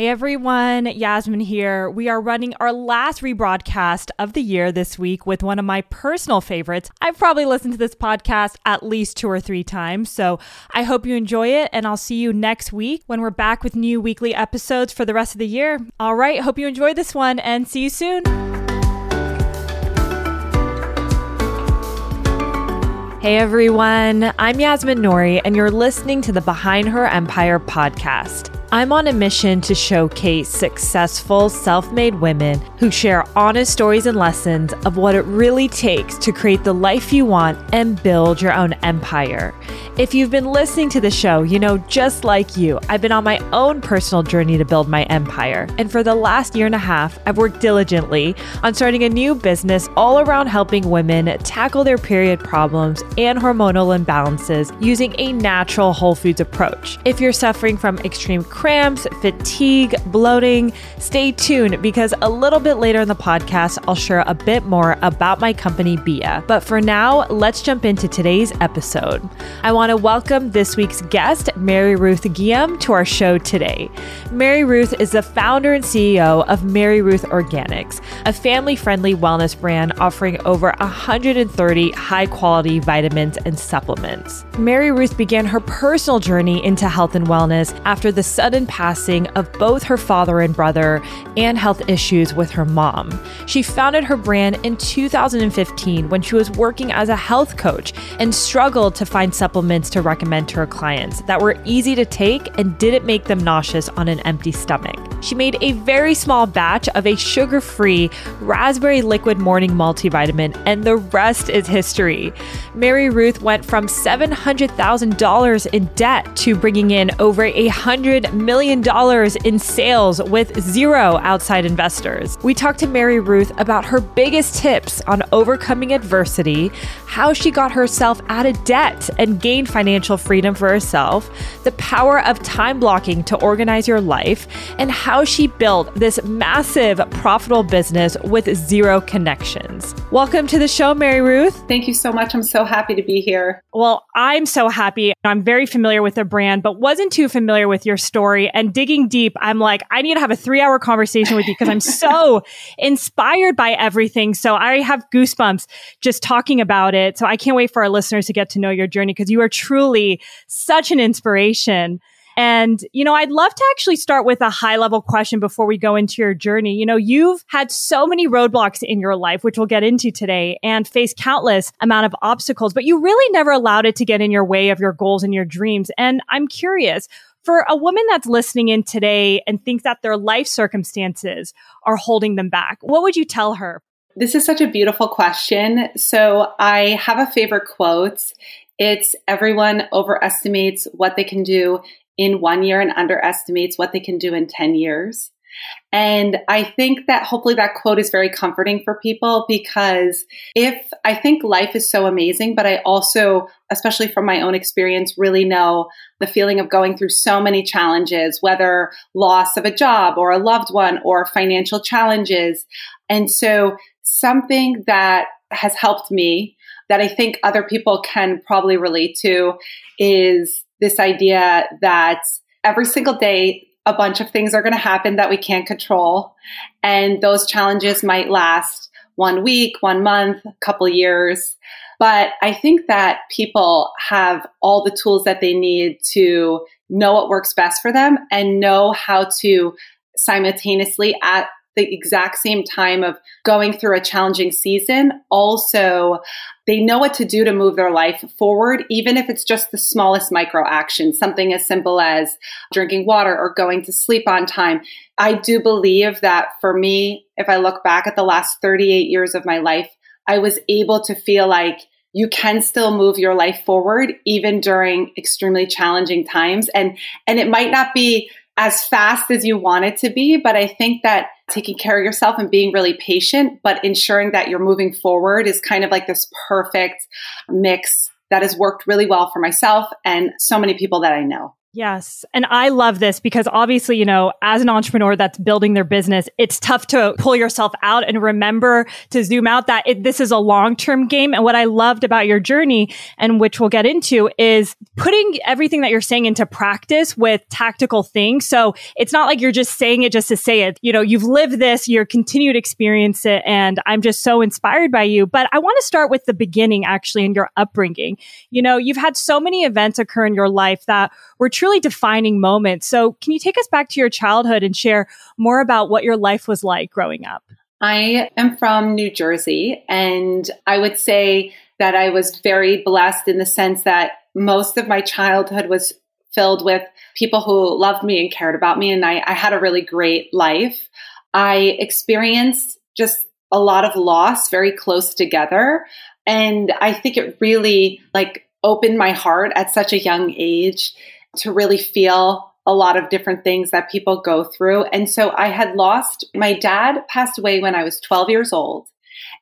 Hey everyone, Yasmin here. We are running our last rebroadcast of the year this week with one of my personal favorites. I've probably listened to this podcast at least two or three times, so I hope you enjoy it, and I'll see you next week when we're back with new weekly episodes for the rest of the year. All right, hope you enjoy this one, and see you soon. Hey everyone, I'm Yasmin Nouri, and you're listening to the Behind Her Empire podcast. I'm on a mission to showcase successful, self made women who share honest stories and lessons of what it really takes to create the life you want and build your own empire. If you've been listening to the show, you know, just like you, I've been on my own personal journey to build my empire. And for the last year and a half, I've worked diligently on starting a new business all around helping women tackle their period problems and hormonal imbalances using a natural whole foods approach. If you're suffering from extreme cramps, fatigue, bloating, stay tuned because a little bit later in the podcast, I'll share a bit more about my company, Bia. But for now, let's jump into today's episode. I want to welcome this week's guest, Mary Ruth Ghiyam, to our show today. Mary Ruth is the founder and CEO of Mary Ruth Organics, a family friendly wellness brand offering over 130 high quality vitamins and supplements. Mary Ruth began her personal journey into health and wellness after the sudden passing of both her father and brother and health issues with her mom. She founded her brand in 2015 when she was working as a health coach and struggled to find supplements to recommend to her clients that were easy to take and didn't make them nauseous on an empty stomach. She made a very small batch of a sugar free raspberry liquid morning multivitamin, and the rest is history. Mary Ruth went from $700,000 in debt to bringing in over $100 million in sales with zero outside investors. We talked to Mary Ruth about her biggest tips on overcoming adversity, how she got herself out of debt and gained financial freedom for herself, the power of time blocking to organize your life, and how she built this massive, profitable business with zero connections. Welcome to the show, Mary Ruth. Thank you so much. I'm so happy to be here. Well, I'm so happy. I'm very familiar with the brand, but wasn't too familiar with your story. And digging deep, I'm like, I need to have a three hour conversation with you because I'm so inspired by everything. So I have goosebumps just talking about it. So I can't wait for our listeners to get to know your journey because you are truly such an inspiration. And, you know, I'd love to actually start with a high level question before we go into your journey. You know, you've had so many roadblocks in your life, which we'll get into today and faced countless amount of obstacles, but you really never allowed it to get in your way of your goals and your dreams. And I'm curious, for a woman that's listening in today and thinks that their life circumstances are holding them back, what would you tell her? This is such a beautiful question. So I have a favorite quote. It's everyone overestimates what they can do in one year and underestimates what they can do in 10 years. And I think that hopefully that quote is very comforting for people because if I think life is so amazing, but I also, especially from my own experience, really know the feeling of going through so many challenges, whether loss of a job or a loved one or financial challenges. And so something that has helped me that I think other people can probably relate to is this idea that every single day, a bunch of things are going to happen that we can't control. And those challenges might last one week, one month, a couple years. But I think that people have all the tools that they need to know what works best for them and know how to simultaneously at the exact same time of going through a challenging season, also they know what to do to move their life forward, even if it's just the smallest micro action, something as simple as drinking water or going to sleep on time. I do believe that for me, if I look back at the last 38 years of my life, I was able to feel like you can still move your life forward even during extremely challenging times and and it might not be as fast as you want it to be. But I think that taking care of yourself and being really patient, but ensuring that you're moving forward is kind of like this perfect mix that has worked really well for myself and so many people that I know. Yes. And I love this because obviously, you know, as an entrepreneur that's building their business, it's tough to pull yourself out and remember to zoom out that it, this is a long term game. And what I loved about your journey and which we'll get into is putting everything that you're saying into practice with tactical things. So it's not like you're just saying it just to say it. You know, you've lived this, you're continued experience it. And I'm just so inspired by you. But I want to start with the beginning actually in your upbringing. You know, you've had so many events occur in your life that were truly defining moments. So, can you take us back to your childhood and share more about what your life was like growing up? I am from New Jersey, and I would say that I was very blessed in the sense that most of my childhood was filled with people who loved me and cared about me, and I, I had a really great life. I experienced just a lot of loss very close together. And I think it really like opened my heart at such a young age to really feel a lot of different things that people go through. And so I had lost my dad passed away when I was 12 years old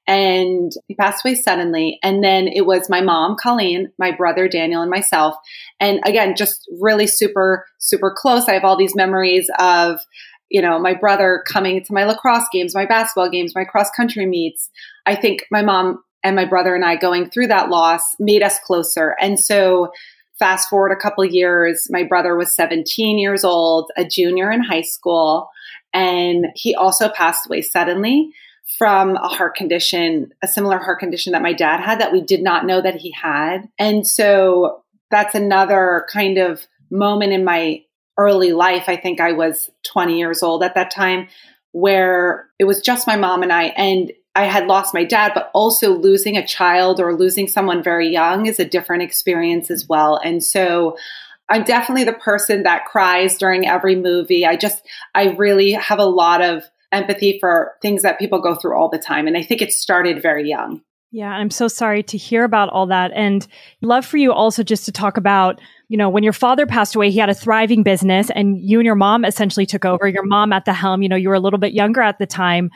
and he passed away suddenly. And then it was my mom, Colleen, my brother, Daniel, and myself. And again, just really super, super close. I have all these memories of, you know, my brother coming to my lacrosse games, my basketball games, my cross country meets. I think my mom and my brother and I going through that loss made us closer. And so Fast forward a couple years, my brother was 17 years old, a junior in high school, and he also passed away suddenly from a heart condition, a similar heart condition that my dad had that we did not know that he had. And so that's another kind of moment in my early life. I think I was 20 years old at that time where it was just my mom and I. And I had lost my dad, but also losing a child or losing someone very young is a different experience as well. And so I'm definitely the person that cries during every movie. I just, I really have a lot of empathy for things that people go through all the time. And I think it started very young. Yeah, I'm so sorry to hear about all that. And love for you also just to talk about, you know, when your father passed away, he had a thriving business and you and your mom essentially took over, your mom at the helm. You know, you were a little bit younger at the time.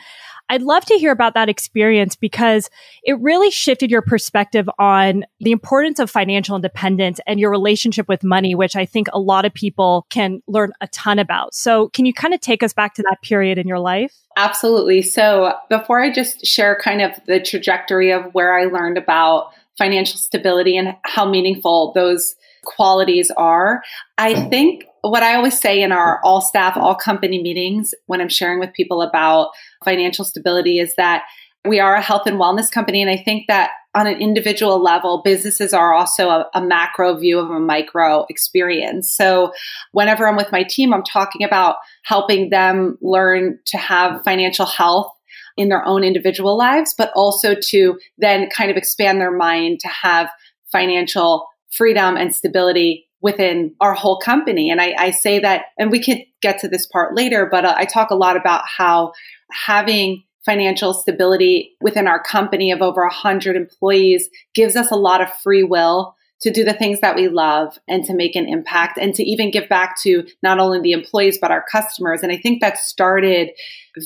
I'd love to hear about that experience because it really shifted your perspective on the importance of financial independence and your relationship with money, which I think a lot of people can learn a ton about. So, can you kind of take us back to that period in your life? Absolutely. So, before I just share kind of the trajectory of where I learned about financial stability and how meaningful those qualities are, I think what I always say in our all staff, all company meetings when I'm sharing with people about financial stability is that we are a health and wellness company. And I think that on an individual level, businesses are also a, a, macro view of a micro experience. So whenever I'm with my team, I'm talking about helping them learn to have financial health in their own individual lives, but also to then kind of expand their mind to have financial freedom and stability within our whole company. And I, I, say that, and we could get to this part later, but uh, I talk a lot about how having financial stability within our company of over 100 employees gives us a lot of free will to do the things that we love and to make an impact and to even give back to not only the employees but our customers and i think that started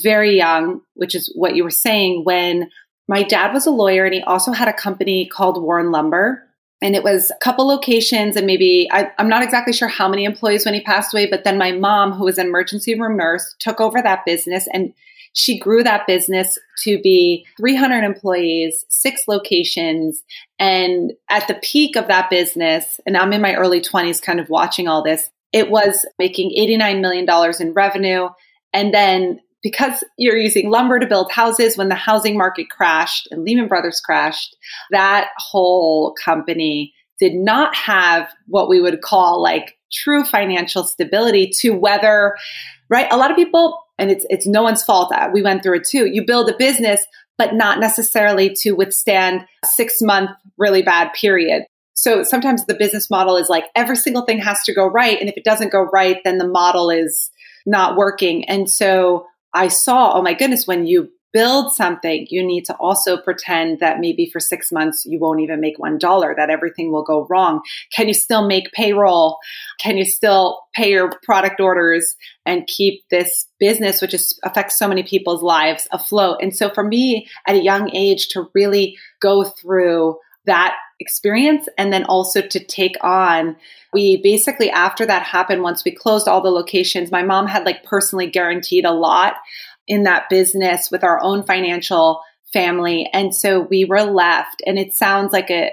very young which is what you were saying when my dad was a lawyer and he also had a company called warren lumber and it was a couple locations and maybe I, am not exactly sure how many employees when he passed away but then my mom who was an emergency room nurse took over that business and she grew that business to be 300 employees six locations. And at the peak of that business and i'm in my early 20s kind of watching all this it was making $89 million in revenue. And then because you're using lumber to build houses when the housing market crashed and Lehman Brothers crashed, that whole company did not have what we would call like true financial stability to weather, right? A lot of people, and it's, it's no one's fault that we went through it too. You build a business, but not necessarily to withstand a six month really bad period. So sometimes the business model is like every single thing has to go right. And if it doesn't go right, then the model is not working. And so I saw, oh my goodness, when you build something, you need to also pretend that maybe for six months you won't even make one dollar, that everything will go wrong. Can you still make payroll? Can you still pay your product orders and keep this business, which is, affects so many people's lives, afloat? And so for me at a young age to really go through that experience. And then also to take on we basically after that happened once we closed all the locations my mom had like personally guaranteed a lot in that business with our own financial family. And so we were left and it sounds like a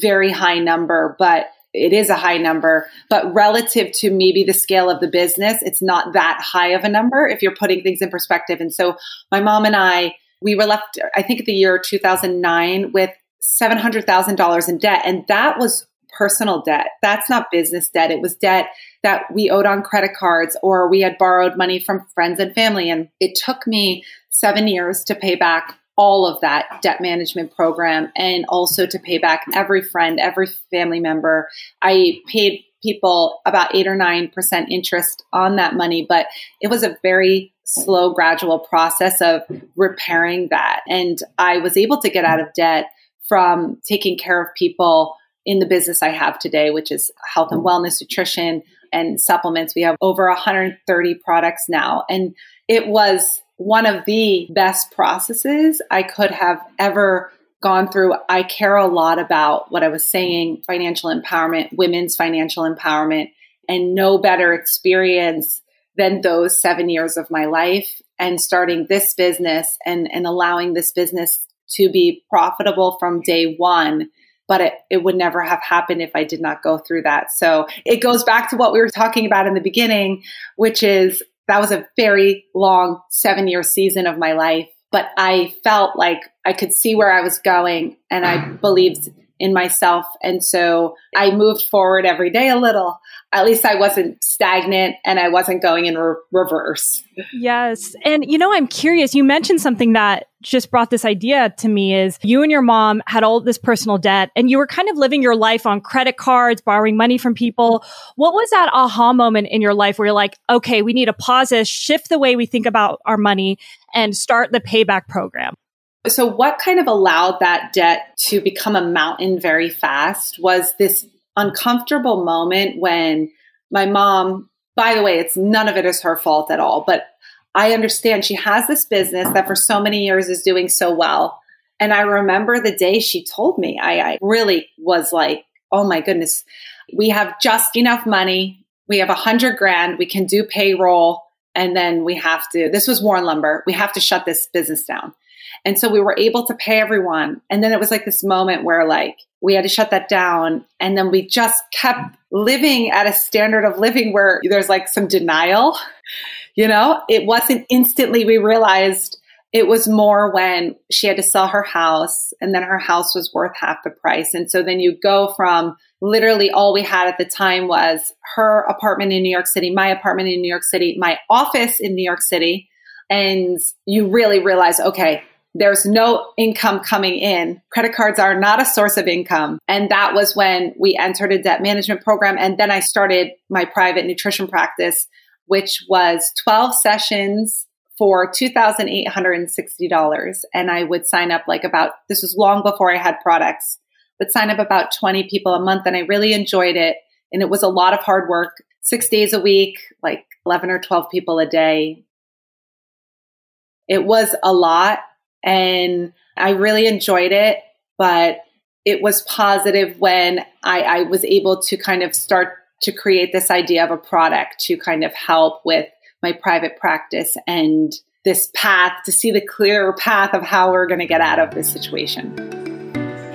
very high number but it is a high number, but relative to maybe the scale of the business, it's not that high of a number if you're putting things in perspective. And so my mom and I, we were left, I think, the year 2009 with $700,000 in debt. And that was personal debt. That's not business debt. It was debt that we owed on credit cards or we had borrowed money from friends and family. And it took me seven years to pay back all of that debt management program and also to pay back every friend, every family member. I paid people about eight or nine percent interest on that money, but it was a very slow, gradual process of repairing that. And I was able to get out of debt from taking care of people in the business I have today, which is health and mm. wellness, nutrition, and supplements. We have over 130 products now. And it was one of the best processes I could have ever gone through. I care a lot about what I was saying financial empowerment, women's financial empowerment, and no better experience than those seven years of my life and starting this business and, and allowing this business to be profitable from day one. But it, it would never have happened if I did not go through that. So it goes back to what we were talking about in the beginning, which is that was a very long seven year season of my life. But I felt like I could see where I was going and I believed in myself. And so I moved forward every day a little. At least I wasn't stagnant and I wasn't going in re- reverse. Yes. And you know, I'm curious. You mentioned something that just brought this idea to me is you and your mom had all this personal debt and you were kind of living your life on credit cards, borrowing money from people. What was that aha moment in your life where you're like, okay, we need to pause this, shift the way we think about our money and start the payback program? So, what kind of allowed that debt to become a mountain very fast was this uncomfortable moment when my mom, by the way, it's none of it is her fault at all, but I understand she has this business that for so many years is doing so well. And I remember the day she told me, I, I really was like, oh my goodness, we have just enough money. We have a hundred grand. We can do payroll. And then we have to, this was Warren Lumber. We have to shut this business down. And so we were able to pay everyone. And then it was like this moment where like we had to shut that down. And then we just kept living at a standard of living where there's like some denial. You know, it wasn't instantly we realized it was more when she had to sell her house and then her house was worth half the price. And so then you go from literally all we had at the time was her apartment in New York City, my apartment in New York City, my office in New York City. And you really realize, okay, there's no income coming in. Credit cards are not a source of income. And that was when we entered a debt management program. And then I started my private nutrition practice, which was 12 sessions for $2,860. And I would sign up like about, this was long before I had products, but sign up about 20 people a month. And I really enjoyed it. And it was a lot of hard work, six days a week, like 11 or 12 people a day. It was a lot and I really enjoyed it, but it was positive when I, I was able to kind of start to create this idea of a product to kind of help with my private practice and this path to see the clearer path of how we're going to get out of this situation.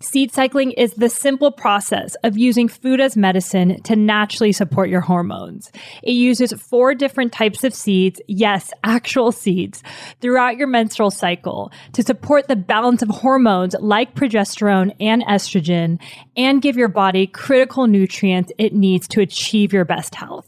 Seed cycling is the simple process of using food as medicine to naturally support your hormones. It uses four different types of seeds, yes, actual seeds, throughout your menstrual cycle to support the balance of hormones like progesterone and estrogen and give your body critical nutrients it needs to achieve your best health.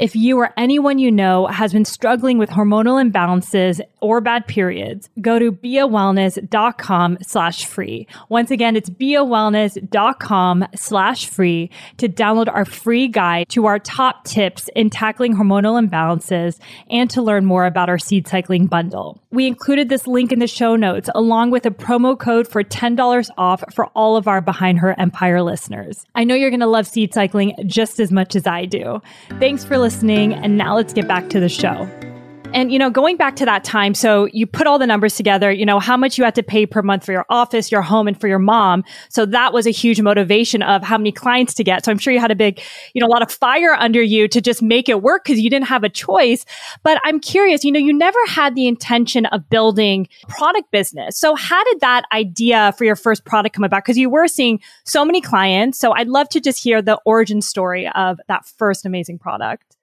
If you or anyone you know has been struggling with hormonal imbalances or bad periods, go to biawellness.com slash free. Once again, it's biawellness.com slash free to download our free guide to our top tips in tackling hormonal imbalances and to learn more about our seed cycling bundle. We included this link in the show notes along with a promo code for $10 off for all of our Behind Her Empire listeners. I know you're going to love seed cycling just as much as I do. Thanks for listening. And now let's get back to the show. And, you know, going back to that time, so you put all the numbers together, you know, how much you had to pay per month for your office, your home, and for your mom. So that was a huge motivation of how many clients to get. So I'm sure you had a big, you know, a lot of fire under you to just make it work because you didn't have a choice. But I'm curious, you know, you never had the intention of building product business. So how did that idea for your first product come about? Because you were seeing so many clients. So I'd love to just hear the origin story of that first amazing product.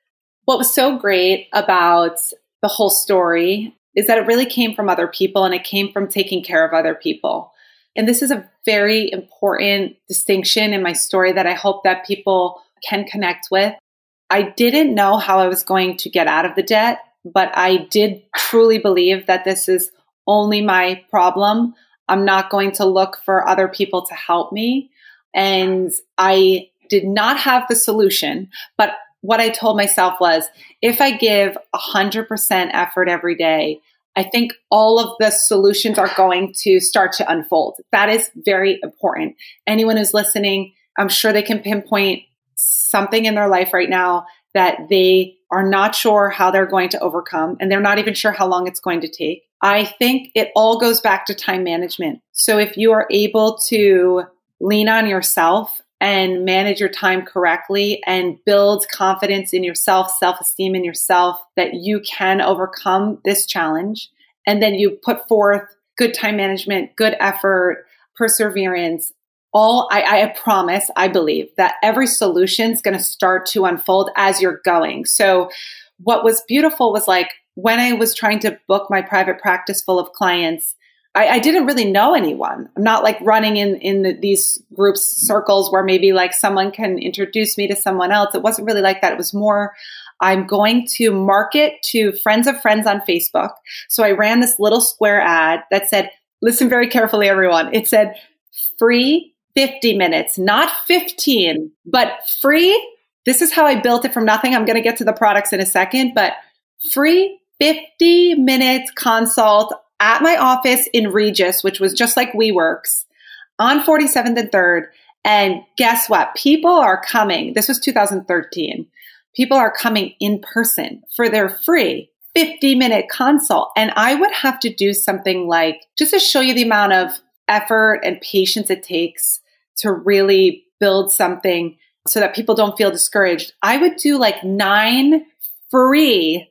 What was so great about the whole story is that it really came from other people and it came from taking care of other people. And this is a very important distinction in my story that I hope that people can connect with. I didn't know how I was going to get out of the debt, but I did truly believe that this is only my problem. I'm not going to look for other people to help me. And I did not have the solution, but what I told myself was if I give 100% effort every day, I think all of the solutions are going to start to unfold. That is very important. Anyone who's listening, I'm sure they can pinpoint something in their life right now that they are not sure how they're going to overcome and they're not even sure how long it's going to take. I think it all goes back to time management. So if you are able to lean on yourself and manage your time correctly and build confidence in yourself, self esteem in yourself that you can overcome this challenge. And then you put forth good time management, good effort, perseverance. All I, I promise, I believe that every solution is going to start to unfold as you're going. So, what was beautiful was like when I was trying to book my private practice full of clients, I, I, didn't really know anyone. I'm not like running in in the, these groups circles where maybe like someone can introduce me to someone else. It wasn't really like that. It was more I'm going to market to friends of friends on Facebook. So I ran this little square ad that said, listen very carefully, everyone. It said free 50 minutes, not 15, but free. This is how I built it from nothing. I'm going to get to the products in a second, but free 50 minutes consult at my office in Regus, which was just like WeWorks, on 47th and 3rd. And guess what? People are coming. This was 2013. People are coming in person for their free 50 minute consult. And I would have to do something like just to show you the amount of effort and patience it takes to really build something so that people don't feel discouraged, I would do like nine free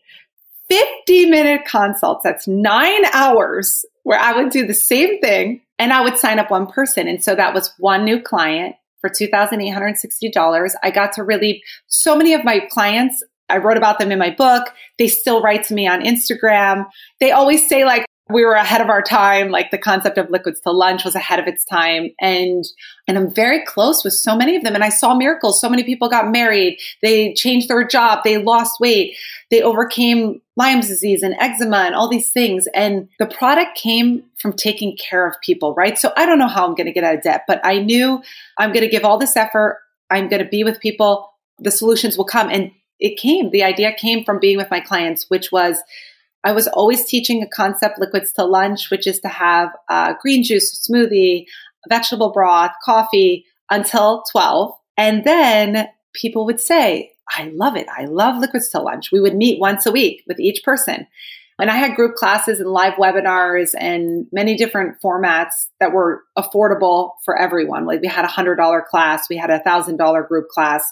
50 minute consults. That's nine hours where I would do the same thing and I would sign up one person. And so that was one new client for $2,860. I got to really, so many of my clients, I wrote about them in my book. They still write to me on Instagram. They always say like, we were ahead of our time like the concept of liquids to lunch was ahead of its time. And and i'm very close with so many of them. And i saw miracles. So many people got married. They changed their job. They lost weight. They overcame lyme's disease and eczema and all these things. And the product came from taking care of people right? So i don't know how i'm going to get out of debt but i knew i'm going to give all this effort. I'm going to be with people. The solutions will come. And it came. The idea came from being with my clients which was I was always teaching a concept liquids to lunch, which is to have a green juice smoothie, vegetable broth, coffee until 12. And then people would say, I love it. I love liquids to lunch. We would meet once a week with each person. And I had group classes and live webinars and many different formats that were affordable for everyone. Like we had a hundred dollar class, we had a thousand dollar group class.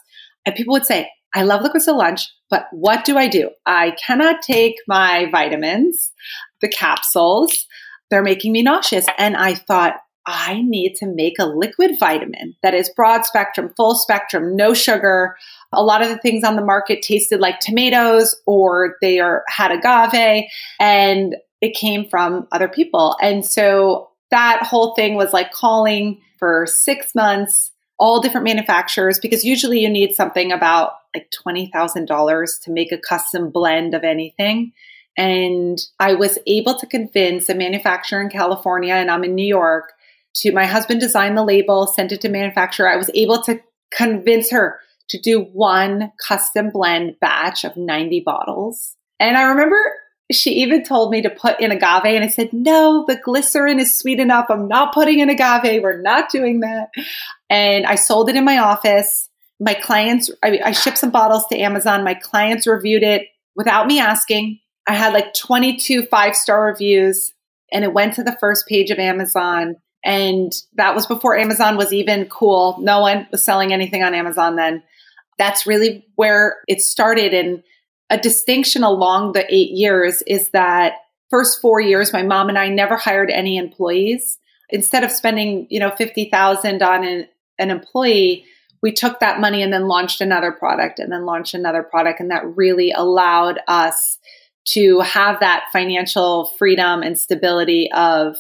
And people would say, I love liquids to lunch, but what do I do? I cannot take my vitamins, the capsules. They're making me nauseous. And I thought, I need to make a liquid vitamin that is broad spectrum, full spectrum, no sugar. A lot of the things on the market tasted like tomatoes or they are had agave and it came from other people. And so that whole thing was like calling for six months all different manufacturers because usually you need something about like $20,000 to make a custom blend of anything. And I was able to convince a manufacturer in California, and I'm in New York, to my husband designed the label, sent it to manufacturer. I was able to convince her to do one custom blend batch of 90 bottles. And I remember she even told me to put in agave and I said, no, the glycerin is sweet enough. I'm not putting in agave. We're not doing that. And I sold it in my office. My clients, I, I shipped some bottles to Amazon. My clients reviewed it without me asking. I had like 22 five star reviews and it went to the first page of Amazon. And that was before Amazon was even cool. No one was selling anything on Amazon then. That's really where it started. And a distinction along the eight years is that first four years, my mom and I never hired any employees. Instead of spending, you know, 50,000 on an, an employee, we took that money and then launched another product and then launched another product. And that really allowed us to have that financial freedom and stability of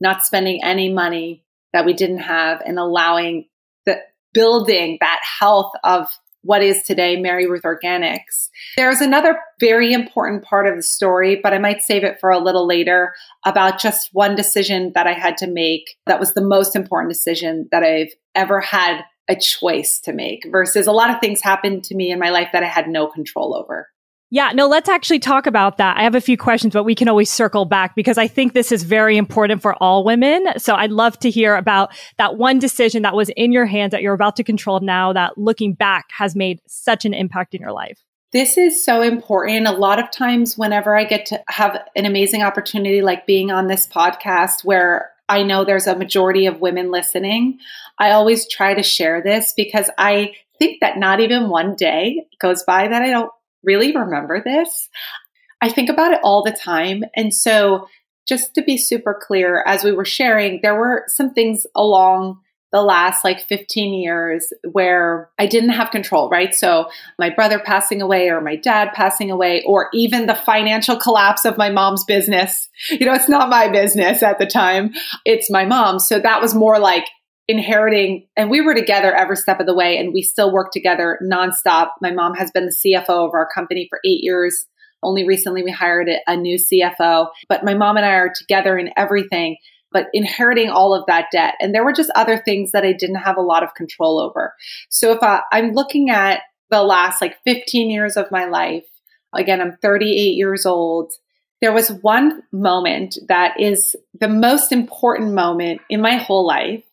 not spending any money that we didn't have and allowing the building that health of what is today Mary Ruth Organics. There's another very important part of the story, but I might save it for a little later about just one decision that I had to make that was the most important decision that I've ever had a choice to make versus a lot of things happened to me in my life that I had no control over. Yeah, no, let's actually talk about that. I have a few questions, but we can always circle back because I think this is very important for all women. So I'd love to hear about that one decision that was in your hands that you're about to control now that looking back has made such an impact in your life. This is so important. A lot of times, whenever I get to have an amazing opportunity like being on this podcast where I know there's a majority of women listening, I always try to share this because I think that not even one day goes by that I don't really remember this. I think about it all the time. And so, just to be super clear, as we were sharing, there were some things along the last like 15 years where I didn't have control, right? So, my brother passing away, or my dad passing away, or even the financial collapse of my mom's business. You know, it's not my business at the time, it's my mom. So, that was more like inheriting, and we were together every step of the way, and we still work together nonstop. My mom has been the CFO of our company for eight years. Only recently we hired a new CFO, but my mom and I are together in everything, but inheriting all of that debt. And there were just other things that I didn't have a lot of control over. So if I, I'm looking at the last like 15 years of my life, again, I'm 38 years old. There was one moment that is the most important moment in my whole life.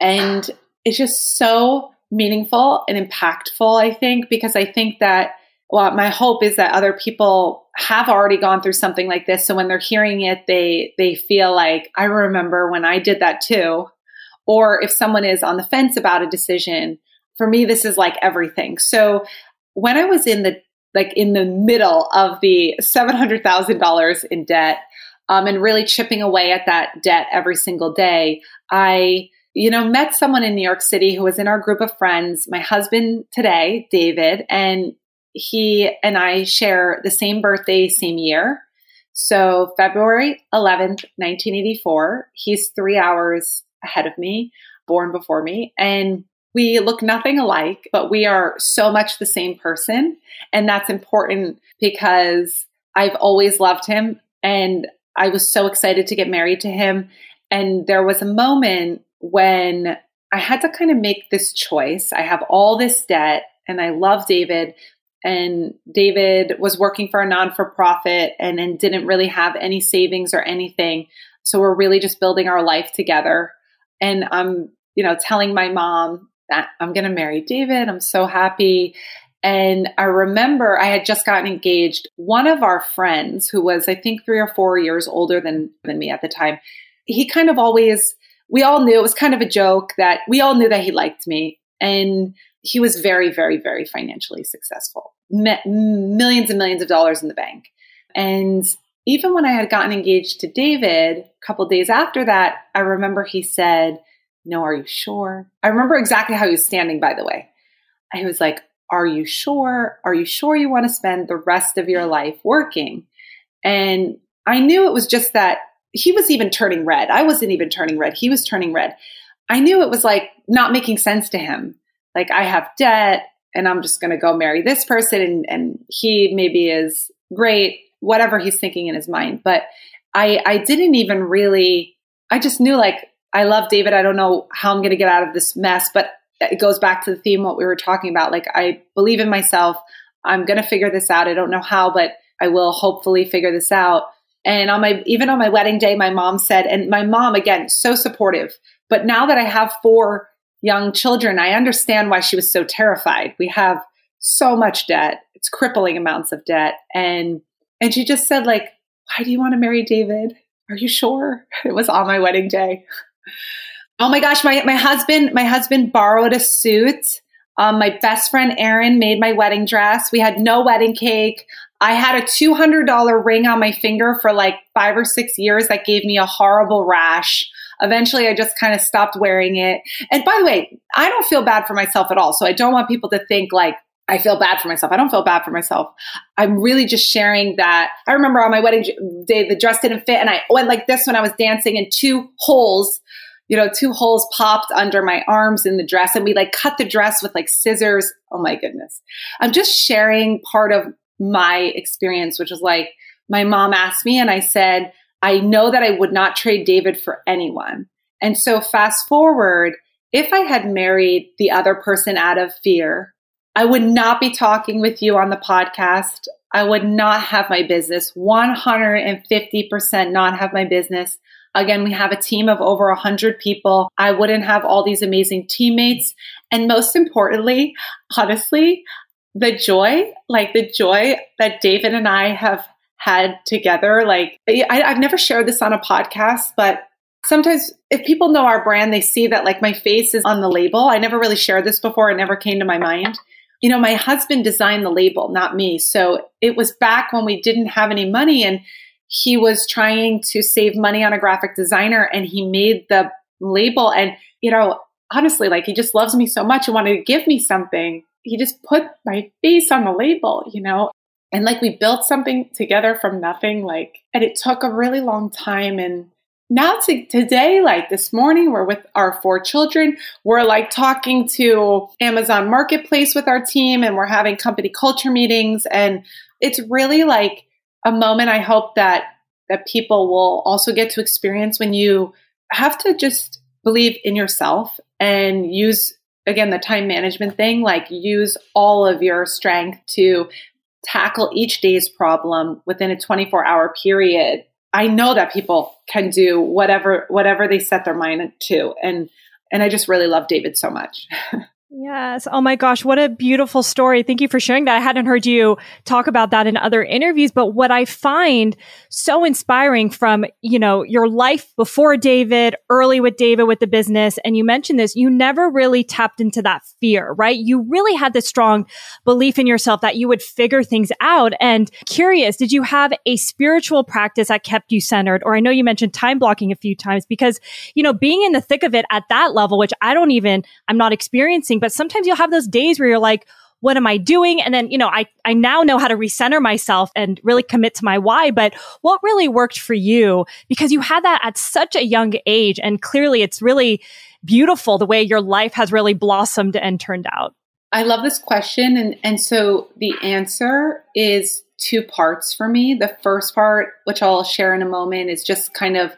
And it's just so meaningful and impactful, I think, because I think that well, my hope is that other people have already gone through something like this. So when they're hearing it, they they feel like I remember when I did that too. or if someone is on the fence about a decision, for me, this is like everything. So when I was in the like in the middle of the $700,000 in debt um, and really chipping away at that debt every single day, I, you know, met someone in New York City who was in our group of friends, my husband today, David, and he and I share the same birthday, same year. So February 11th, 1984, he's three hours ahead of me, born before me. And we look nothing alike, but we are so much the same person. And that's important because I've always loved him and I was so excited to get married to him. And there was a moment when I had to kind of make this choice. I have all this debt and I love David. And David was working for a non for profit and, and didn't really have any savings or anything. So we're really just building our life together. And I'm, you know, telling my mom that I'm going to marry David. I'm so happy. And I remember I had just gotten engaged. One of our friends, who was, I think, three or four years older than, than me at the time, he kind of always, we all knew it was kind of a joke that we all knew that he liked me. And he was very, very, very financially successful, millions and millions of dollars in the bank. And even when I had gotten engaged to David, a couple days after that, I remember he said, No, are you sure? I remember exactly how he was standing, by the way. I was like, Are you sure? Are you sure you want to spend the rest of your life working? And I knew it was just that he was even turning red. I wasn't even turning red. He was turning red. I knew it was like not making sense to him. Like, I have debt and I'm just going to go marry this person and, and he maybe is great whatever he's thinking in his mind. But I, I didn't even really, I just knew like, I love David. I don't know how I'm going to get out of this mess, but it goes back to the theme, what we were talking about. Like, I believe in myself. I'm going to figure this out. I don't know how, but I will hopefully figure this out. And on my, even on my wedding day, my mom said, and my mom, again, so supportive. But now that I have four young children, I understand why she was so terrified. We have so much debt. It's crippling amounts of debt. And and she just said, like, why do you want to marry David? Are you sure? It was on my wedding day. Oh my gosh, my, my husband, my husband borrowed a suit. Um, my best friend Erin made my wedding dress. We had no wedding cake. I had a $200 ring on my finger for like five or six years that gave me a horrible rash. Eventually, I just kind of stopped wearing it. And by the way, I don't feel bad for myself at all. So I don't want people to think like, I feel bad for myself. I don't feel bad for myself. I'm really just sharing that. I remember on my wedding day, the dress didn't fit, and I went like this when I was dancing, and two holes, you know, two holes popped under my arms in the dress, and we like cut the dress with like scissors. Oh my goodness. I'm just sharing part of my experience, which was like my mom asked me, and I said, I know that I would not trade David for anyone. And so fast forward, if I had married the other person out of fear, I would not be talking with you on the podcast. I would not have my business, 150% not have my business. Again, we have a team of over 100 people. I wouldn't have all these amazing teammates. And most importantly, honestly, the joy, like the joy that David and I have had together. Like, I, have never shared this on a podcast, but sometimes if people know our brand, they see that like my face is on the label. I never really shared this before. It never came to my mind you know, my husband designed the label, not me. So it was back when we didn't have any money and he was trying to save money on a graphic designer and he made the label. And, you know, honestly, like he just loves me so much and wanted to give me something. He just put my face on the label, you know, and like we built something together from nothing. Like, and it took a really long time. And now to today, like this morning, we're with our four children. We're like talking to Amazon Marketplace with our team and we're having company culture meetings. And it's really like a moment I hope that that people will also get to experience when you have to just believe in yourself and use again the time management thing like use all of your strength to tackle each day's problem within a 24 hour period I know that people can do whatever whatever they set their mind to, and and I just really love David so much. Yes. Oh my gosh, what a beautiful story. Thank you for sharing that. I hadn't heard you talk about that in other interviews, but what I find so inspiring from, you know, your life before David, early with David with the business, and you mentioned this, you never really tapped into that fear, right? You really had this strong belief in yourself that you would figure things out. And curious, did you have a spiritual practice that kept you centered? Or I know you mentioned time blocking a few times because, you know, being in the thick of it at that level, which I don't even, I'm not experiencing but sometimes you'll have those days where you're like, what am I doing? And then, you know, I, I now know how to recenter myself and really commit to my why. But what really worked for you? Because you had that at such a young age. And clearly it's really beautiful the way your life has really blossomed and turned out. I love this question. And, and so the answer is two parts for me. The first part, which I'll share in a moment, is just kind of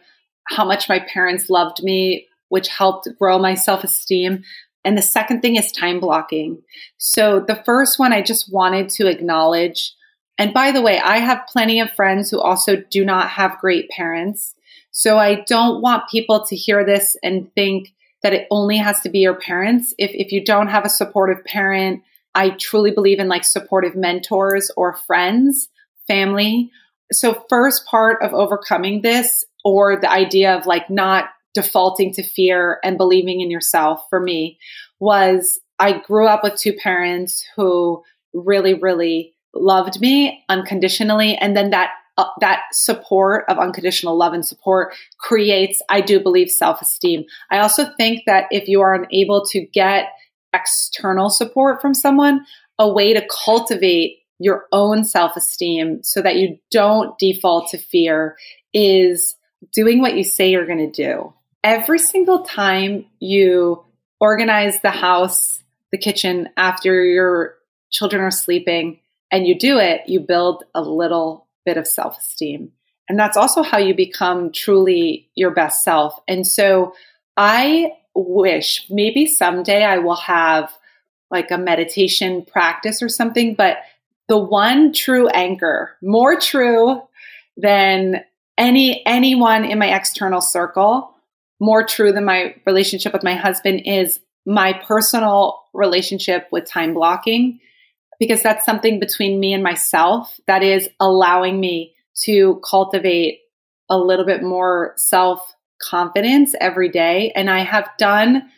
how much my parents loved me, which helped grow my self esteem. And the second thing is time blocking. So the first one I just wanted to acknowledge. And by the way, I have plenty of friends who also do not have great parents. So I don't want people to hear this and think that it only has to be your parents. If, if you don't have a supportive parent, I truly believe in like supportive mentors or friends, family. So first part of overcoming this or the idea of like not defaulting to fear and believing in yourself for me was I grew up with two parents who really, really loved me unconditionally. And then that uh, that support of unconditional love and support creates, I do believe, self esteem. I also think that if you are unable to get external support from someone, a way to cultivate your own self esteem so that you don't default to fear is doing what you say you're going to do every single time you organize the house, the kitchen after your children are sleeping, and you do it, you build a little bit of self esteem. And that's also how you become truly your best self. And so I wish maybe someday I will have like a meditation practice or something, but the one true anchor, more true than any anyone in my external circle more true than my relationship with my husband is my personal relationship with time blocking, because that's something between me and myself that is allowing me to cultivate a little bit more self confidence every day. And I have done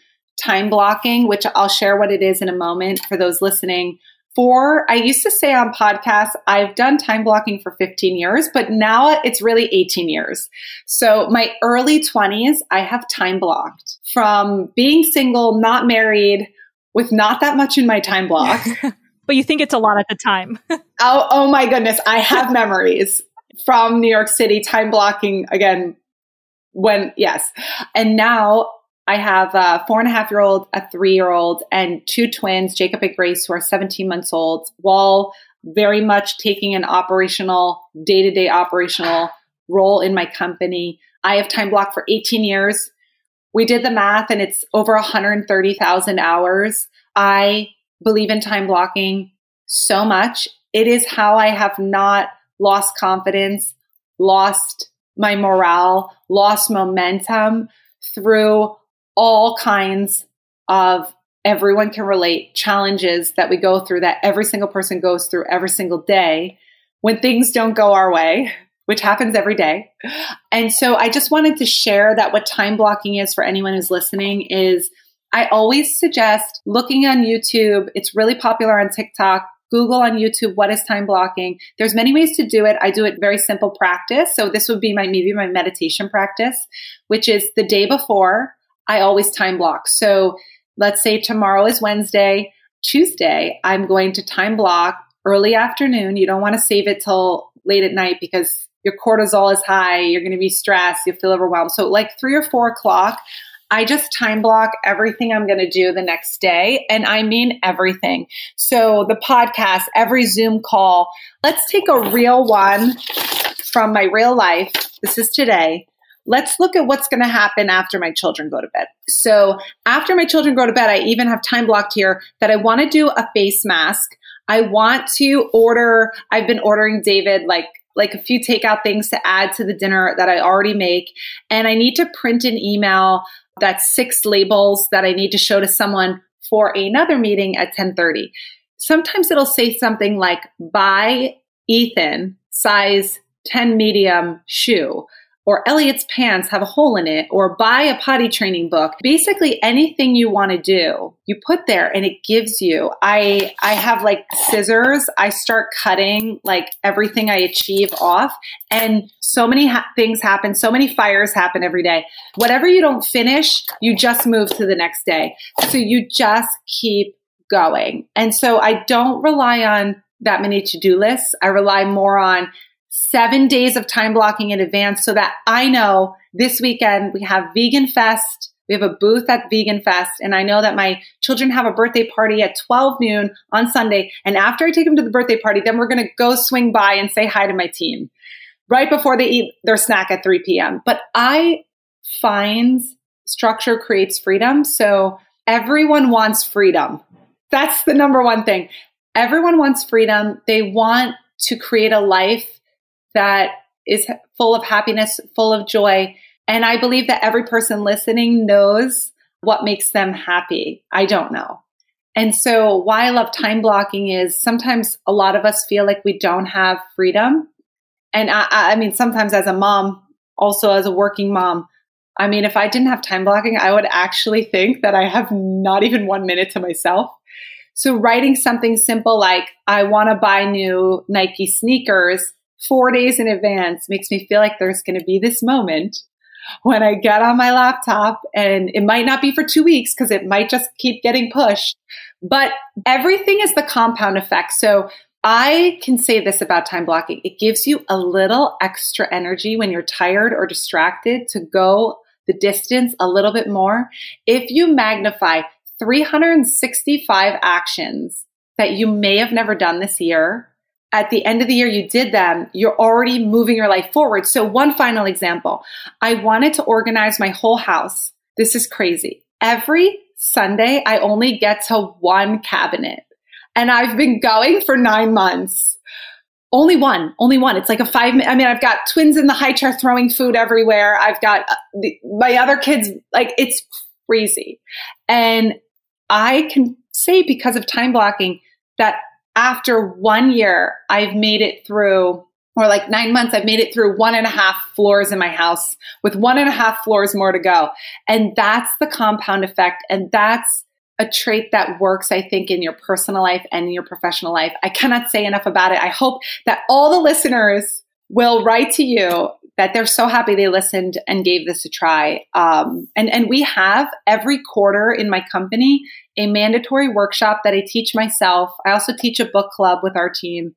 time blocking, which I'll share what it is in a moment for those listening for I used to say on podcasts, I've done time blocking for 15 years, but now it's really 18 years. So my early 20s, I have time blocked from being single, not married, with not that much in my time block. but you think it's a lot at the time. oh, oh my goodness. I have memories from New York City time blocking again when, yes. And now I have a four and a half year old, a three year old, and two twins, Jacob and Grace, who are 17 months old, while very much taking an operational, day to day operational role in my company. I have time blocked for 18 years. We did the math and it's over 130,000 hours. I believe in time blocking so much. It is how I have not lost confidence, lost my morale, lost momentum through all kinds of everyone can relate challenges that we go through that every single person goes through every single day when things don't go our way, which happens every day. And so I just wanted to share that what time blocking is for anyone who's listening is I always suggest looking on YouTube. It's really popular on TikTok. Google on YouTube what is time blocking. There's many ways to do it. I do it very simple practice. So this would be my maybe my meditation practice, which is the day before I always time block. So let's say tomorrow is Wednesday, Tuesday, I'm going to time block early afternoon. You don't want to save it till late at night because your cortisol is high. You're going to be stressed. You'll feel overwhelmed. So, like three or four o'clock, I just time block everything I'm going to do the next day. And I mean everything. So, the podcast, every Zoom call. Let's take a real one from my real life. This is today let's look at what's going to happen after my children go to bed. So after my children go to bed, I even have time blocked here that I want to do a face mask. I want to order, I've been ordering David like like a few takeout things to add to the dinner that I already make. And I need to print an email that's six labels that I need to show to someone for another meeting at 10:30. Sometimes it'll say something like buy Ethan size 10 medium shoe or Elliot's pants have a hole in it, or buy a potty training book. Basically anything you want to do, you put there and it gives you. I I have like scissors. I start cutting like everything I achieve off and so many ha- things happen, so many fires happen every day. Whatever you don't finish, you just move to the next day. So you just keep going. And so I don't rely on that many to-do lists. I rely more on seven days of time blocking in advance so that I know this weekend we have Vegan Fest. We have a booth at Vegan Fest, and I know that my children have a birthday party at 12 noon on Sunday. And after I take them to the birthday party, then we're going to go swing by and say hi to my team right before they eat their snack at 3 p.m. But I find structure creates freedom. So everyone wants freedom. That's the number one thing. Everyone wants freedom. They want to create a life that is full of happiness, full of joy. And I believe that every person listening knows what makes them happy. I don't know. And so why I love time blocking is sometimes a lot of us feel like we don't have freedom. And I, I mean, sometimes as a mom, also as a working mom, I mean, if I didn't have time blocking, I would actually think that I have not even one minute to myself. So writing something simple like, I want to buy new Nike sneakers four days in advance makes me feel like there's going to be this moment when I get on my laptop and it might not be for two weeks because it might just keep getting pushed. But everything is the compound effect. So I can say this about time blocking. It gives you a little extra energy when you're tired or distracted to go the distance a little bit more. If you magnify 365 actions that you may have never done this year at the end of the year you did them, you're already moving your life forward. So one final example. I wanted to organize my whole house. This is crazy. Every Sunday, I only get to one cabinet and I've been going for nine months. Only one, only one. It's like a five minute. I mean, I've got twins in the high chair throwing food everywhere. I've got uh, the, my other kids, like it's crazy. And I can say because of time blocking that after one year, I've made it through, or like nine months, I've made it through one and a half floors in my house with one and a half floors more to go. And that's the compound effect. And that's a trait that works, I think, in your personal life and in your professional life. I cannot say enough about it. I hope that all the listeners will write to you that they're so happy they listened and gave this a try. Um, and and we have every quarter in my company a mandatory workshop that I teach myself. I also teach a book club with our team,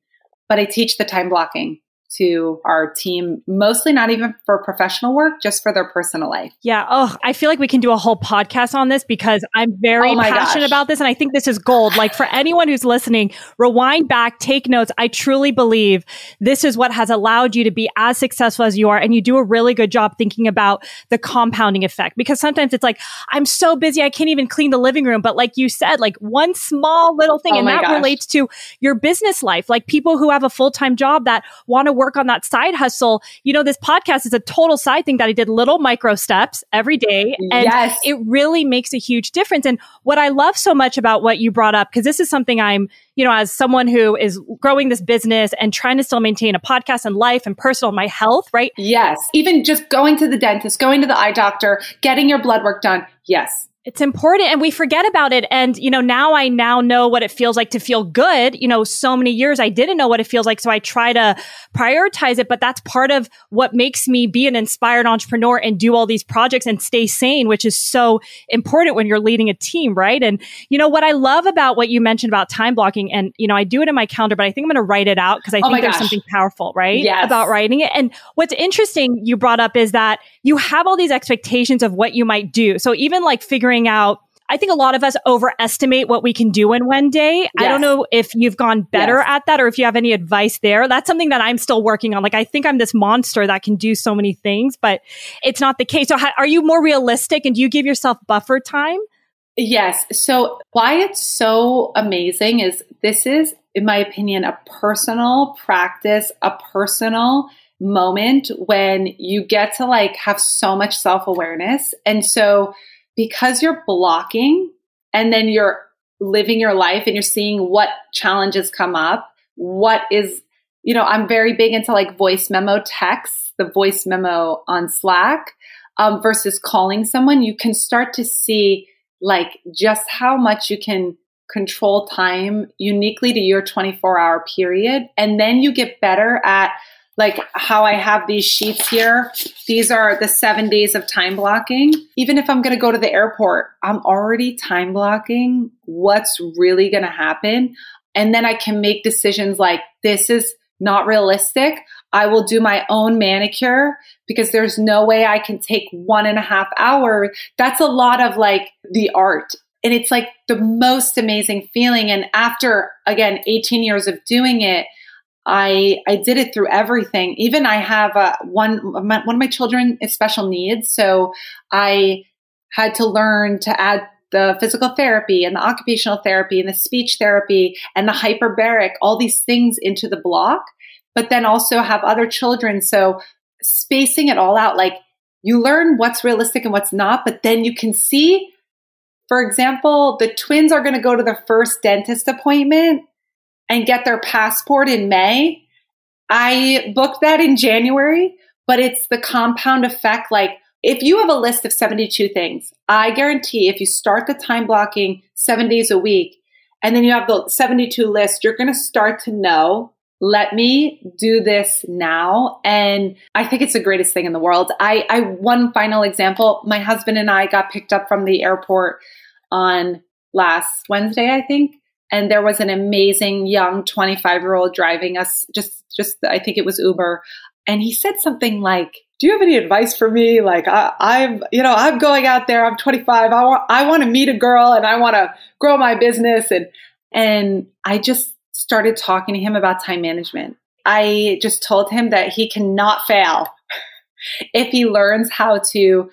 but I teach the time blocking to our team, mostly not even for professional work, just for their personal life. Yeah. Oh, I feel like we can do a whole podcast on this because I'm very oh passionate gosh. about this. And I think this is gold. Like for anyone who's listening, rewind back, take notes. I truly believe this is what has allowed you to be as successful as you are. And you do a really good job thinking about the compounding effect because sometimes it's like, I'm so busy, I can't even clean the living room. But like you said, like one small little thing, oh and that gosh. relates to your business life, like people who have a full time job that want to work work on that side hustle. You know, this podcast is a total side thing that I did little micro steps every day. And yes. it really makes a huge difference. And what I love so much about what you brought up, because this is something I'm, you know, as someone who is growing this business and trying to still maintain a podcast and life and personal, my health, right? Yes. Even just going to the dentist, going to the eye doctor, getting your blood work done. Yes. It's important and we forget about it. And, you know, now I now know what it feels like to feel good. You know, so many years I didn't know what it feels like. So I try to prioritize it, but that's part of what makes me be an inspired entrepreneur and do all these projects and stay sane, which is so important when you're leading a team, right? And, you know, what I love about what you mentioned about time blocking and, you know, I do it in my calendar, but I think I'm going to write it out because I oh think there's gosh. something powerful, right? Yes. About writing it. And what's interesting you brought up is that you have all these expectations of what you might do. So even like figuring figuring out I think a lot of us overestimate what we can do in one day. Yes. I don't know if you've gone better yes. at that or if you have any advice there. That's something that I'm still working on. Like, I think I'm this monster that can do so many things, but it's not the case. So, are you more realistic and do you give yourself buffer time? Yes. So, why it's so amazing is this is, in my opinion, a personal practice, a personal moment when you get to like have so much self awareness. And so, because you're blocking and then you're living your life and you're seeing what challenges come up, what is, you know, I'm very big into like voice memo texts, the voice memo on Slack um, versus calling someone, you can start to see like just how much you can control time uniquely to your 24 hour period. And then you get better at like how I have these sheets here. These are the seven days of time blocking. Even if I'm going to go to the airport, I'm already time blocking what's really going to happen. And then I can make decisions like this is not realistic. I will do my own manicure because there's no way I can take one and a half hours. That's a lot of like the art. And it's like the most amazing feeling. And after, again, 18 years of doing it, I I did it through everything. Even I have a, one one of my children is special needs, so I had to learn to add the physical therapy and the occupational therapy and the speech therapy and the hyperbaric, all these things into the block, but then also have other children. So spacing it all out, like you learn what's realistic and what's not, but then you can see, for example, the twins are going to go to their first dentist appointment and get their passport in May. I booked that in January, but it's the compound effect. Like if you have a list of 72 things, I guarantee if you start the time blocking seven days a week and then you have the 72 list, you're going to start to know, let me do this now. And I think it's the greatest thing in the world. I, I, one final example, my husband and I got picked up from the airport on last Wednesday, I think and there was an amazing young 25 year old driving us just just i think it was uber. And he said something like do you have any advice for me? Like I, i'm you know i'm going out there. I'm 25 i want i want to meet a girl and i want to grow my business. And and i just started talking to him about time management. I just told him that he cannot fail if he learns how to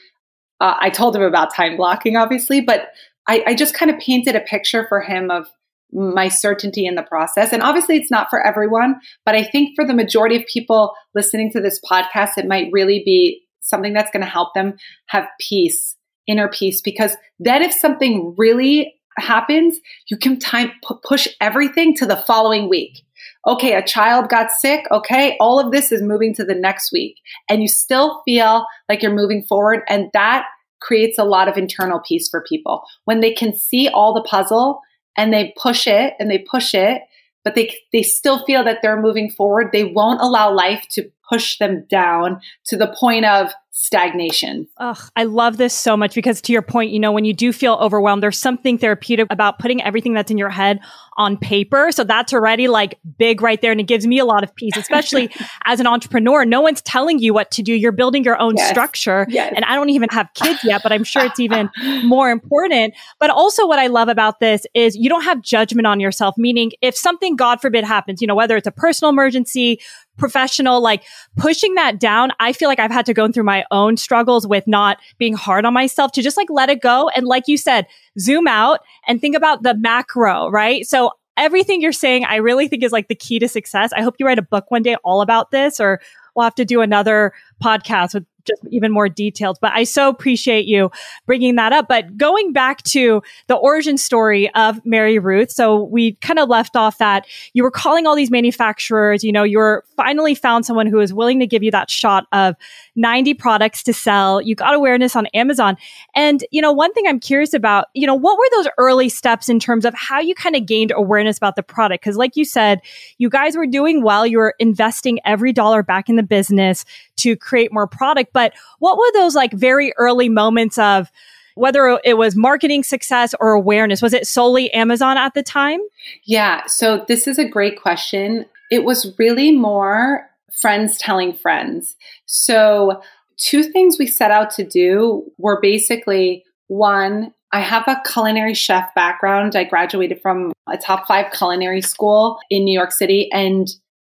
uh, i told him about time blocking obviously but I, I just kind of painted a picture for him of my certainty in the process. And obviously, it's not for everyone, but I think for the majority of people listening to this podcast, it might really be something that's going to help them have peace, inner peace, because then if something really happens, you can time p- push everything to the following week. Okay, a child got sick. Okay, all of this is moving to the next week, and you still feel like you're moving forward, and that creates a lot of internal peace for people when they can see all the puzzle and they push it and they push it, but they, they still feel that they're moving forward. They won't allow life to push them down to the point of stagnation. Ugh, I love this so much because to your point, you know, when you do feel overwhelmed, there's something therapeutic about putting everything that's in your head on paper. So that's already like big right there. And it gives me a lot of peace, especially as an entrepreneur. No one's telling you what to do. You're building your own yes. structure. Yes. And I don't even have kids yet, but I'm sure it's even more important. But also what I love about this is you don't have judgment on yourself, meaning if something, God forbid, happens, you know, whether it's a personal emergency, professional, like pushing that down. I feel like I've had to go through my own struggles with not being hard on myself to just like let it go. And like you said, zoom out and think about the macro, right? So everything you're saying, I really think is like the key to success. I hope you write a book one day all about this or we'll have to do another podcast with just even more detailed. But I so appreciate you bringing that up. But going back to the origin story of MaryRuth. So we kind of left off that you were calling all these manufacturers, you know, you were finally found someone who was willing to give you that shot of 90 products to sell. You got awareness on Amazon. And, you know, one thing I'm curious about, you know, what were those early steps in terms of how you kind of gained awareness about the product? Cause like you said, you guys were doing well. You were investing every dollar back in the business to create more product. But what were those like very early moments of whether it was marketing success or awareness? Was it solely Amazon at the time? Yeah. So this is a great question. It was really more friends telling friends. So two things we set out to do were basically one, I have a culinary chef background. I graduated from a top five culinary school in New York City. And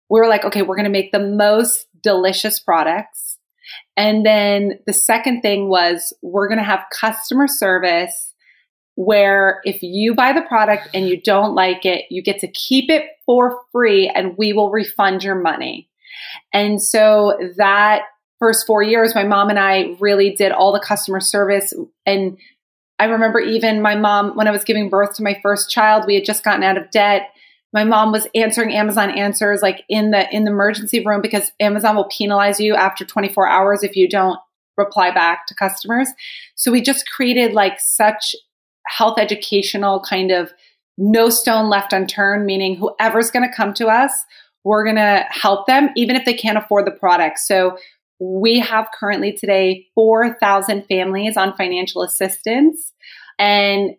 we were like, okay, we're going to make the most delicious products. And then the second thing was we're going to have customer service where if you buy the product and you don't like it, you get to keep it for free and we will refund your money. And so that first four years, my mom and I really did all the customer service and I remember even my mom, when I was giving birth to my first child, we had just gotten out of debt. My mom was answering Amazon answers like in the in the emergency room because Amazon will penalize you after 24 hours if you don't reply back to customers. So we just created like such health educational kind of no stone left unturned, meaning whoever's going to come to us, we're going to help them, even if they can't afford the product. So we have currently today 4,000 families on financial assistance, and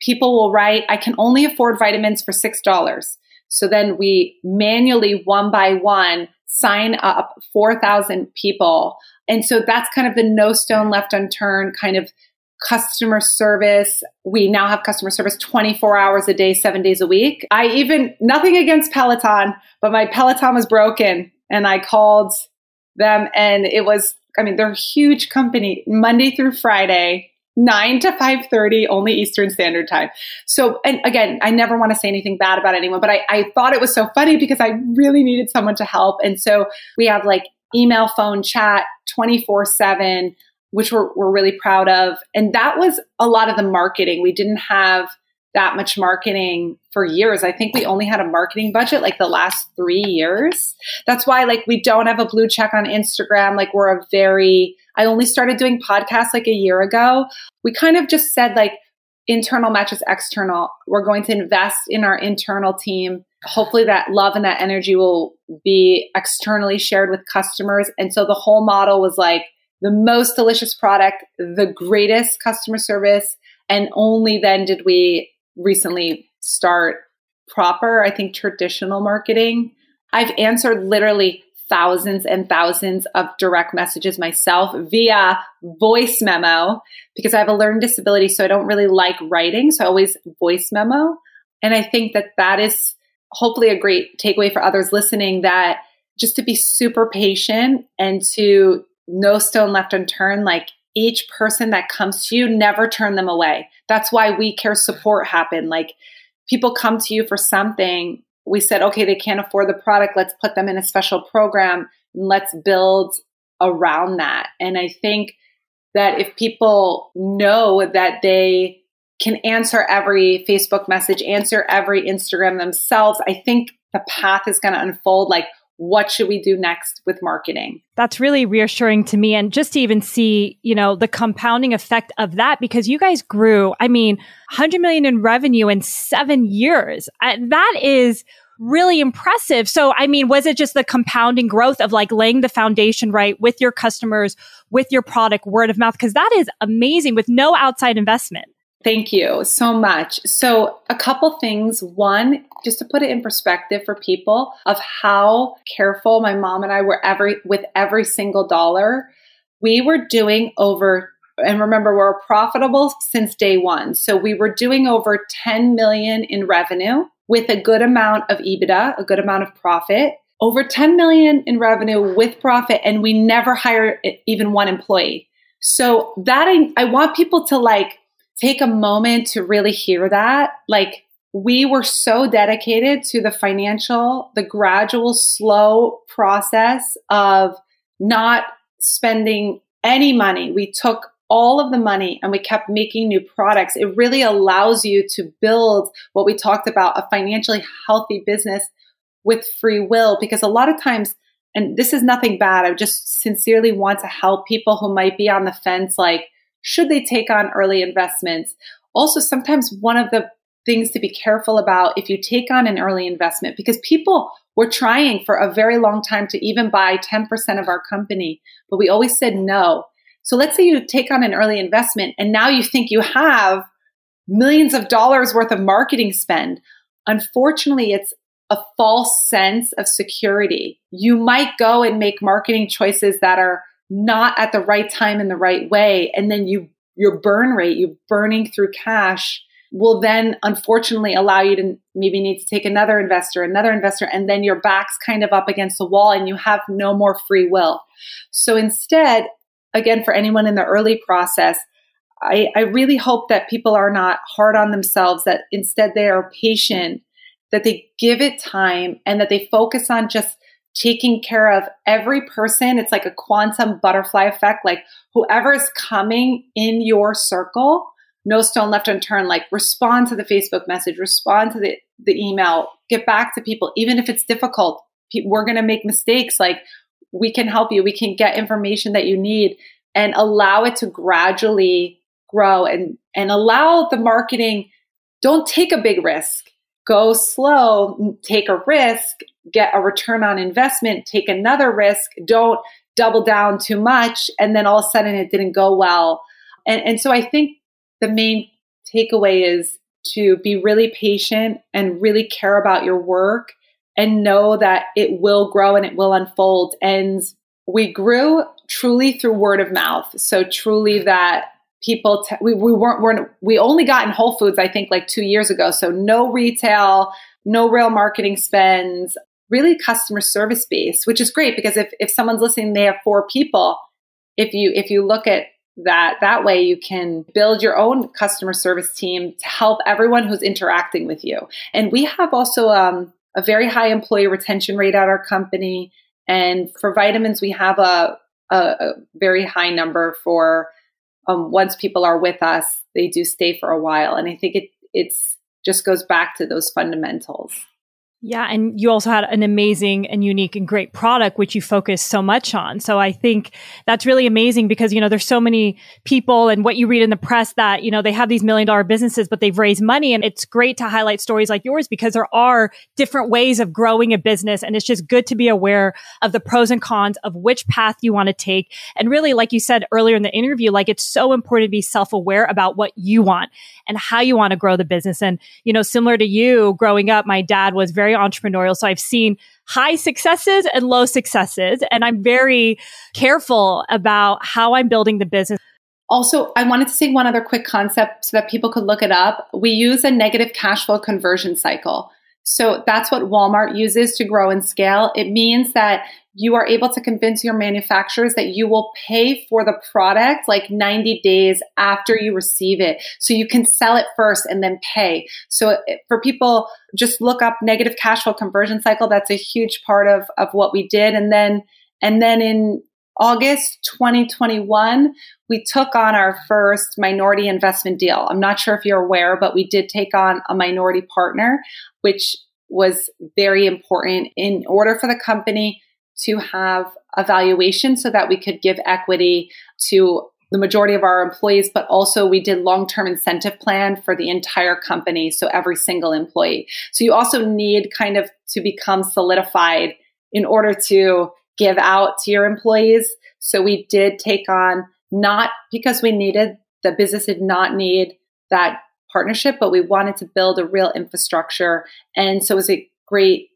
people will write, I can only afford vitamins for $6. So then we manually, one by one, sign up 4,000 people. And so that's kind of the no stone left unturned kind of customer service. We now have customer service 24 hours a day, seven days a week. I even, nothing against Peloton, but my Peloton was broken and I called them and it was, I mean, they're a huge company, Monday through Friday. 9 to 5.30 only eastern standard time so and again i never want to say anything bad about anyone but I, I thought it was so funny because i really needed someone to help and so we have like email phone chat 24 7 which we're, we're really proud of. And that was a lot of the marketing. We didn't have that much marketing for years. I think we only had a marketing budget like the last three years. That's why like we don't have a blue check on Instagram. Like we're a very, I only started doing podcasts like a year ago. We kind of just said like internal matches external. We're going to invest in our internal team. Hopefully that love and that energy will be externally shared with customers. And so the whole model was like, the most delicious product, the greatest customer service, and only then did we recently start proper, I think, traditional marketing. I've answered literally thousands and thousands of direct messages myself via voice memo because I have a learning disability. So I don't really like writing. So I always voice memo. And I think that that is hopefully a great takeaway for others listening that just to be super patient and to no stone left unturned. Like each person that comes to you, never turn them away. That's why we care support happen. Like people come to you for something. We said, okay, they can't afford the product. Let's put them in a special program and let's build around that. And I think that if people know that they can answer every Facebook message, answer every Instagram themselves, I think the path is going to unfold like what should we do next with marketing? That's really reassuring to me. And just to even see, you know, the compounding effect of that, because you guys grew, I mean, 100 million in revenue in seven years. Uh, that is really impressive. So, I mean, was it just the compounding growth of like laying the foundation right with your customers, with your product, word of mouth? Because that is amazing with no outside investment. Thank you so much. So, a couple things. One, just to put it in perspective for people of how careful my mom and I were every with every single dollar. We were doing over and remember we're profitable since day 1. So, we were doing over 10 million in revenue with a good amount of EBITDA, a good amount of profit. Over 10 million in revenue with profit and we never hired even one employee. So, that I, I want people to like take a moment to really hear that. Like, we were so dedicated to the financial, the gradual, slow process of not spending any money. We took all of the money and we kept making new products. It really allows you to build what we talked about a financially healthy business with free will because a lot of times, and this is nothing bad, I just sincerely want to help people who might be on the fence like, should they take on early investments? Also, sometimes one of the things to be careful about if you take on an early investment, because people were trying for a very long time to even buy 10% of our company, but we always said no. So let's say you take on an early investment and now you think you have millions of dollars worth of marketing spend. Unfortunately, it's a false sense of security. You might go and make marketing choices that are not at the right time in the right way. And then you your burn rate you burning through cash will then unfortunately allow you to maybe need to take another investor another investor and then your back's kind of up against the wall and you have no more free will. So instead again for anyone in the early process I, I really hope that people are not hard on themselves that instead they are patient that they give it time and that they focus on just taking care of every person. It's like a quantum butterfly effect. Like whoever is coming in your circle, no stone left unturned. Like respond to the Facebook message, respond to the, the email, get back to people, even if it's difficult. We're going to make mistakes. Like we can help you. We can get information that you need and allow it to gradually grow and, and allow the marketing. Don't take a big risk. Go slow, take a risk, get a return on investment, take another risk. Don't double down too much. And then all of a sudden it didn't go well. And, and so I think the main takeaway is to be really patient and really care about your work and know that it will grow and it will unfold. And we grew truly through word of mouth. So truly that people, t- we, we weren't, weren't, we only got in Whole Foods, I think like two years ago. So no retail, no real marketing spends, really customer service based, which is great because if, if someone's listening, they have four people. If you, if you look at that that way you can build your own customer service team to help everyone who's interacting with you and we have also um, a very high employee retention rate at our company and for vitamins we have a, a, a very high number for um, once people are with us they do stay for a while. And i think it it's just goes back to those fundamentals yeah. And you also had an amazing and unique and great product, which you focus so much on. So I think that's really amazing because, you know, there's so many people and what you read in the press that, you know, they have these million dollar businesses, but they've raised money. And it's great to highlight stories like yours because there are different ways of growing a business. And it's just good to be aware of the pros and cons of which path you want to take. And really, like you said earlier in the interview, like it's so important to be self aware about what you want and how you want to grow the business. And, you know, similar to you growing up, my dad was very very entrepreneurial. So I've seen high successes and low successes. And I'm very careful about how I'm building the business. Also, I wanted to say one other quick concept so that people could look it up. We use a negative cash flow conversion cycle. So that's what Walmart uses to grow and scale. It means that you are able to convince your manufacturers that you will pay for the product like 90 days after you receive it. So you can sell it first and then pay. So for people, just look up negative cash flow conversion cycle. That's a huge part of, of what we did. And then, and then in August 2021, we took on our first minority investment deal. I'm not sure if you're aware, but we did take on a minority partner, which was very important in order for the company to have a valuation so that we could give equity to the majority of our employees, but also we did long-term incentive plan for the entire company. So every single employee. So you also need kind of to become solidified in order to give out to your employees. So we did take on not because we needed the business did not need that partnership, but we wanted to build a real infrastructure. And so it was a great,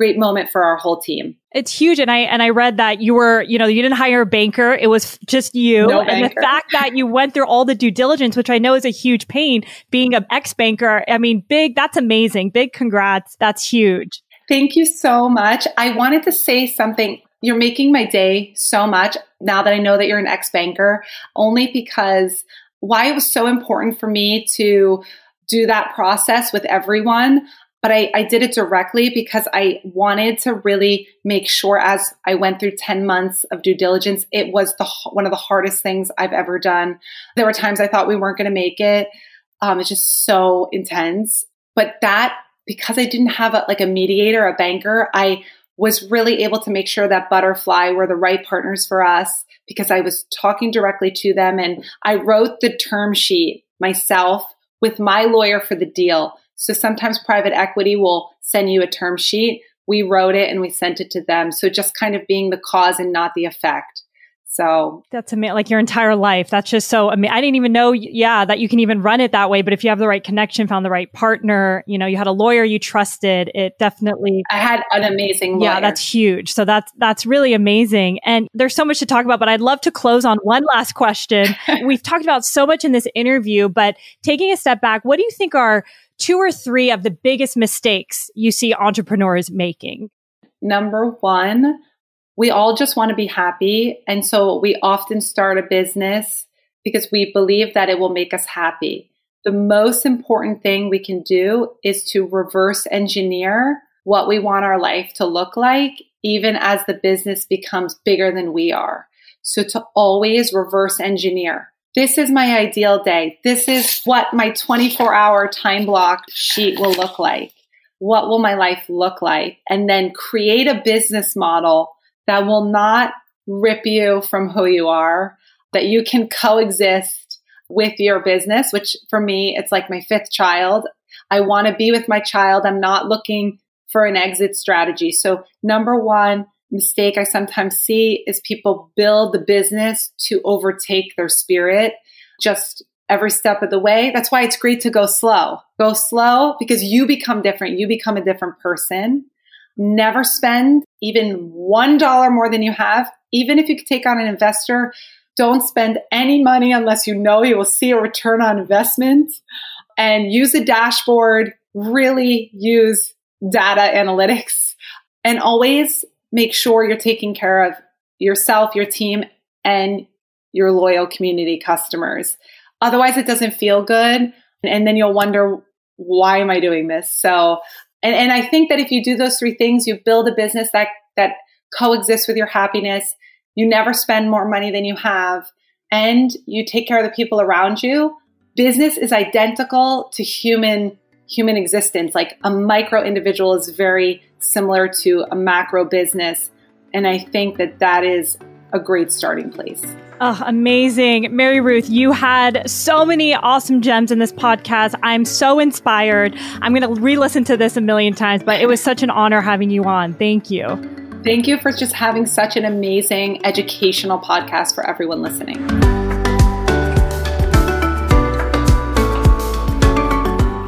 great moment for our whole team. It's huge. And I, and I read that you were, you know, you didn't hire a banker. It was just you. No and the fact that you went through all the due diligence, which I know is a huge pain being an ex banker. I mean, big, that's amazing. Big congrats. That's huge. Thank you so much. I wanted to say something. You're making my day so much now that I know that you're an ex banker, only because why it was so important for me to do that process with everyone. But I, I did it directly because I wanted to really make sure as I went through 10 months of due diligence, it was the, one of the hardest things I've ever done. There were times I thought we weren't going to make it. Um, it's just so intense. But that, because I didn't have a, like a mediator, a banker, I was really able to make sure that Butterfly were the right partners for us because I was talking directly to them and I wrote the term sheet myself with my lawyer for the deal. So sometimes private equity will send you a term sheet. We wrote it and we sent it to them. So just kind of being the cause and not the effect. So that's amazing. Like your entire life. That's just so amazing. I didn't even know, yeah, that you can even run it that way. But if you have the right connection, found the right partner, you know, you had a lawyer you trusted, it definitely. I had an amazing lawyer. Yeah, that's huge. So that's, that's really amazing. And there's so much to talk about, but I'd love to close on one last question. We've talked about so much in this interview, but taking a step back, what do you think are two or three of the biggest mistakes you see entrepreneurs making? Number one, we all just want to be happy. And so we often start a business because we believe that it will make us happy. The most important thing we can do is to reverse engineer what we want our life to look like, even as the business becomes bigger than we are. So to always reverse engineer. This is my ideal day. This is what my 24 hour time block sheet will look like. What will my life look like? And then create a business model that will not rip you from who you are, that you can coexist with your business, which for me, it's like my fifth child. I want to be with my child. I'm not looking for an exit strategy. So number one, mistake I sometimes see is people build the business to overtake their spirit just every step of the way. That's why it's great to go slow. Go slow because you become different. You become a different person. Never spend even $1 more than you have. Even if you take on an investor, don't spend any money unless you know you will see a return on investment and use a dashboard. Really use data analytics and always make sure you're taking care of yourself, your team, and your loyal community customers. Otherwise, it doesn't feel good. And then you'll wonder, why am I doing this? So, and, and I think that if you do those three things, you build a business that, that coexists with your happiness. You never spend more money than you have and you take care of the people around you. Business is identical to human human existence. Like a micro individual is very similar to a macro business. And I think that that is a great starting place. Oh, amazing. MaryRuth, you had so many awesome gems in this podcast. I'm so inspired. I'm going to re listen to this a million times, but it was such an honor having you on. Thank you. Thank you for just having such an amazing educational podcast for everyone listening.